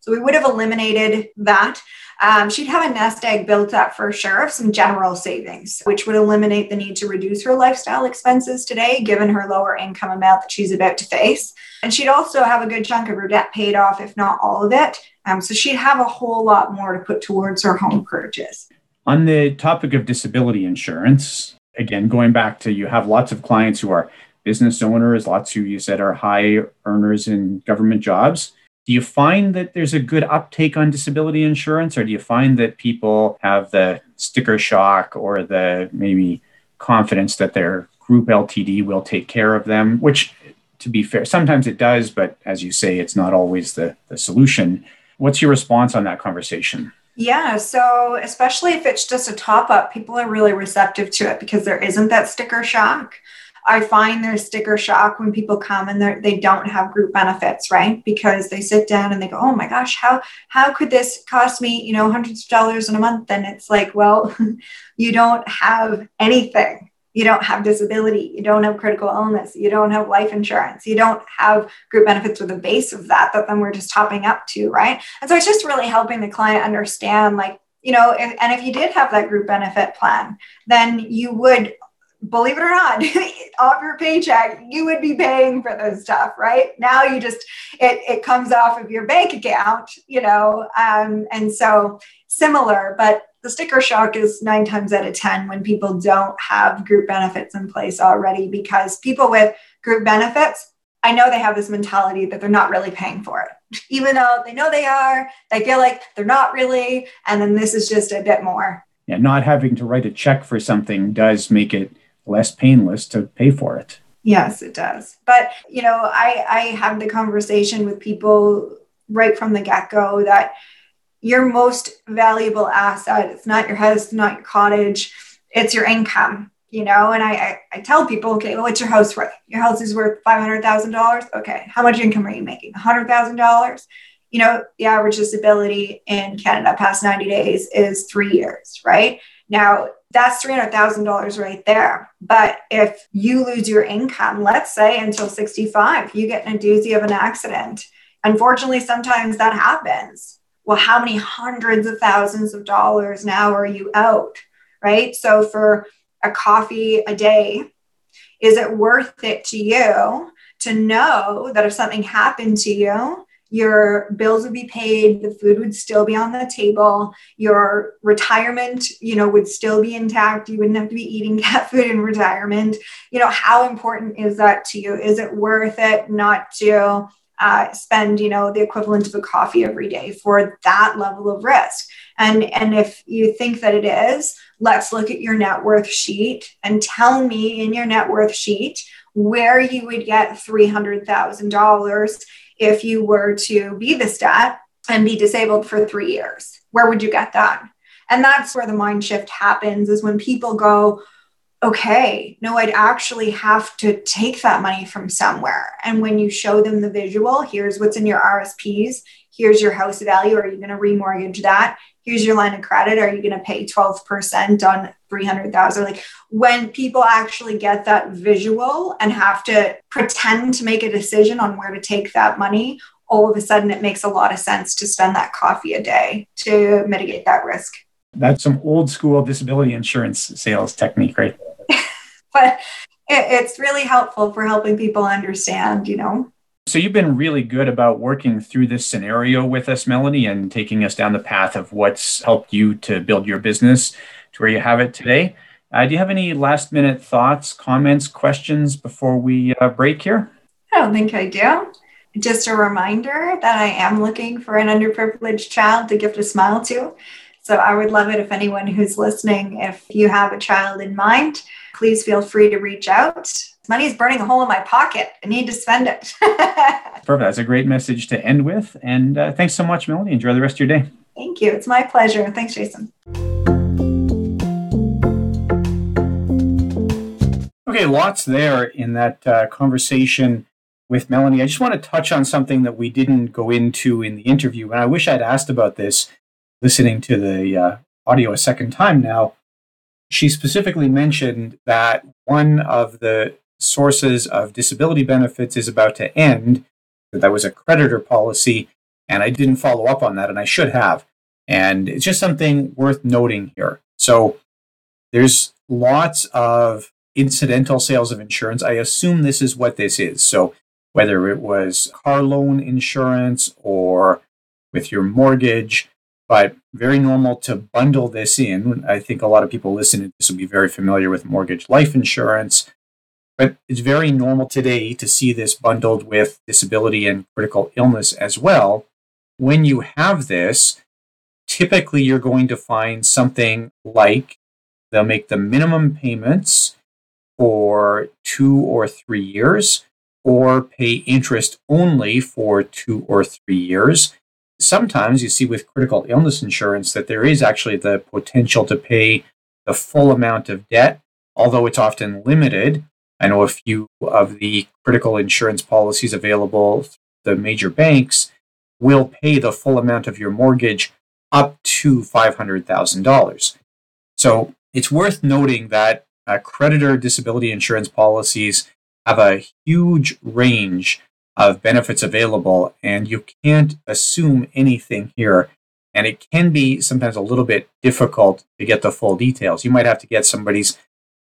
So we would have eliminated that. Um, she'd have a nest egg built up for sure of some general savings, which would eliminate the need to reduce her lifestyle expenses today, given her lower income amount that she's about to face. And she'd also have a good chunk of her debt paid off, if not all of it. Um, so she'd have a whole lot more to put towards her home purchase. On the topic of disability insurance, again, going back to you have lots of clients who are business owners, lots who you said are high earners in government jobs. Do you find that there's a good uptake on disability insurance, or do you find that people have the sticker shock or the maybe confidence that their group LTD will take care of them? Which, to be fair, sometimes it does, but as you say, it's not always the, the solution. What's your response on that conversation? Yeah, so especially if it's just a top up, people are really receptive to it because there isn't that sticker shock. I find there's sticker shock when people come and they don't have group benefits, right? Because they sit down and they go, "Oh my gosh, how how could this cost me, you know, hundreds of dollars in a month?" And it's like, well, you don't have anything. You don't have disability. You don't have critical illness. You don't have life insurance. You don't have group benefits with a base of that that then we're just topping up to, right? And so it's just really helping the client understand, like, you know, if, and if you did have that group benefit plan, then you would believe it or not, off your paycheck, you would be paying for this stuff, right? Now you just it it comes off of your bank account, you know, um, and so similar, but the sticker shock is nine times out of ten when people don't have group benefits in place already because people with group benefits. I know they have this mentality that they're not really paying for it. Even though they know they are, they feel like they're not really. And then this is just a bit more. Yeah, not having to write a check for something does make it less painless to pay for it. Yes, it does. But, you know, I, I have the conversation with people right from the get go that your most valuable asset, it's not your house, not your cottage, it's your income, you know. And I, I, I tell people, okay, well, what's your house worth? Your house is worth $500,000. Okay, how much income are you making? $100,000? You know, the average disability in Canada past 90 days is three years, right? Now, that's $300,000 right there. But if you lose your income, let's say until 65, you get in a doozy of an accident. Unfortunately, sometimes that happens. Well, how many hundreds of thousands of dollars now are you out? Right. So for a coffee a day, is it worth it to you to know that if something happened to you, your bills would be paid the food would still be on the table your retirement you know would still be intact. You wouldn't have to be eating cat food in retirement. You know how important is that to you? Is it worth it not to uh, spend you know the equivalent of a coffee every day for that level of risk? And and if you think that it is let's look at your net worth sheet and tell me in your net worth sheet where you would get $300,000 if you were to be the stat and be disabled for three years? Where would you get that? And that's where the mind shift happens is when people go, okay, no, I'd actually have to take that money from somewhere. And when you show them the visual, here's what's in your RSPs, here's your house value. Are you going to remortgage that? Here's your line of credit. Are you going to pay 12% on 300,000? Like when people actually get that visual and have to pretend to make a decision on where to take that money, all of a sudden it makes a lot of sense to spend that coffee a day to mitigate that risk. That's some old school disability insurance sales technique, right? but it's really helpful for helping people understand, you know, so you've been really good about working through this scenario with us, Melanie, and taking us down the path of what's helped you to build your business to where you have it today. Uh, do you have any last minute thoughts, comments, questions before we uh, break here? I don't think I do. Just a reminder that I am looking for an underprivileged child to gift a smile to. So I would love it if anyone who's listening, if you have a child in mind, please feel free to reach out money is burning a hole in my pocket. I need to spend it. Perfect. That's a great message to end with. And uh, thanks so much, Melanie. Enjoy the rest of your day. Thank you. It's my pleasure. Thanks, Jason. Okay, lots there in that uh, conversation with Melanie. I just want to touch on something that we didn't go into in the interview. And I wish I'd asked about this listening to the uh, audio a second time now. She specifically mentioned that one of the sources of disability benefits is about to end. That was a creditor policy, and I didn't follow up on that, and I should have. And it's just something worth noting here. So there's lots of incidental sales of insurance. I assume this is what this is. So whether it was car loan insurance or with your mortgage, but very normal to bundle this in. I think a lot of people listening to this will be very familiar with mortgage life insurance, but it's very normal today to see this bundled with disability and critical illness as well. When you have this, typically you're going to find something like they'll make the minimum payments for two or three years or pay interest only for two or three years. sometimes you see with critical illness insurance that there is actually the potential to pay the full amount of debt, although it's often limited. I know a few of the critical insurance policies available, the major banks will pay the full amount of your mortgage up to $500,000. So it's worth noting that uh, creditor disability insurance policies have a huge range of benefits available, and you can't assume anything here. And it can be sometimes a little bit difficult to get the full details. You might have to get somebody's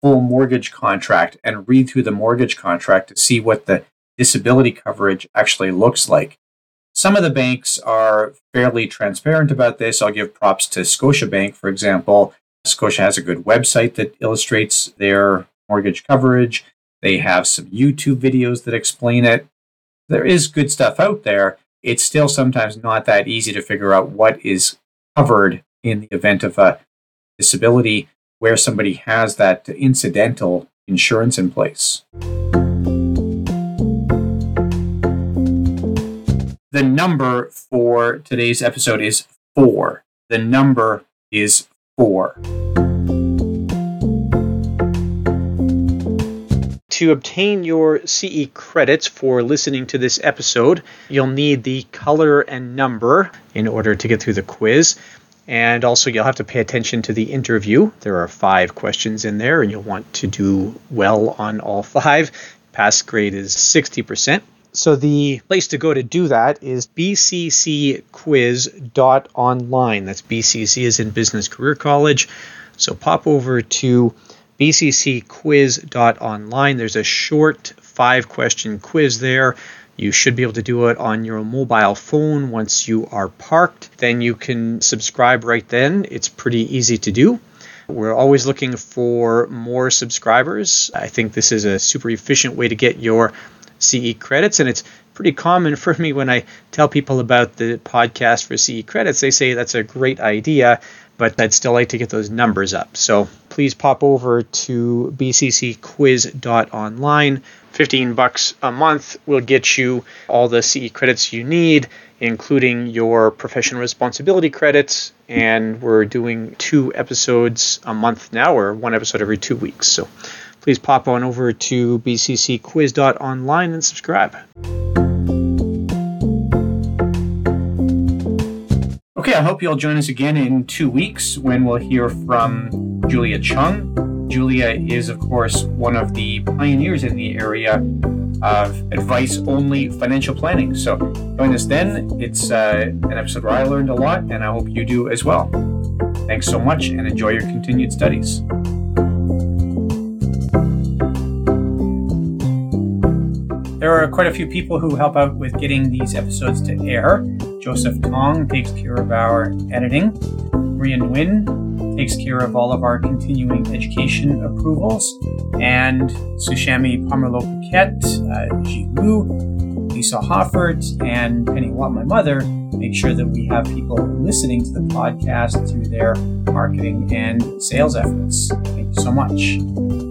full mortgage contract and read through the mortgage contract to see what the disability coverage actually looks like. Some of the banks are fairly transparent about this. I'll give props to Scotiabank, for example. Scotia has a good website that illustrates their mortgage coverage. They have some YouTube videos that explain it. There is good stuff out there. It's still sometimes not that easy to figure out what is covered in the event of a disability where somebody has that incidental insurance in place. The number for today's episode is four. The number is four. To obtain your CE credits for listening to this episode, you'll need the color and number in order to get through the quiz. And also, you'll have to pay attention to the interview. There are five questions in there, and you'll want to do well on all five. Pass grade is 60%. So the place to go to do that is bccquiz.online. That's BCC is in Business Career College. So pop over to bccquiz.online. There's a short five question quiz there. You should be able to do it on your mobile phone once you are parked. Then you can subscribe right then. It's pretty easy to do. We're always looking for more subscribers. I think this is a super efficient way to get your CE credits. And it's pretty common for me when I tell people about the podcast for CE credits, they say that's a great idea, but I'd still like to get those numbers up. So please pop over to bccquiz.online. 15 bucks a month will get you all the CE credits you need, including your professional responsibility credits. And we're doing two episodes a month now, or one episode every two weeks. So please pop on over to bccquiz.online and subscribe. Okay, I hope you'll join us again in two weeks when we'll hear from Julia Chung. Julia is, of course, one of the pioneers in the area of advice only financial planning. So join us then. It's uh, an episode where I learned a lot, and I hope you do as well. Thanks so much and enjoy your continued studies. There are quite a few people who help out with getting these episodes to air. Joseph Tong takes care of our editing. Maria Nguyen takes care of all of our continuing education approvals. And Sushami Pomerlo Paquette, uh, Ji Wu, Lisa Hoffert, and Penny Watt, my mother, make sure that we have people listening to the podcast through their marketing and sales efforts. Thank you so much.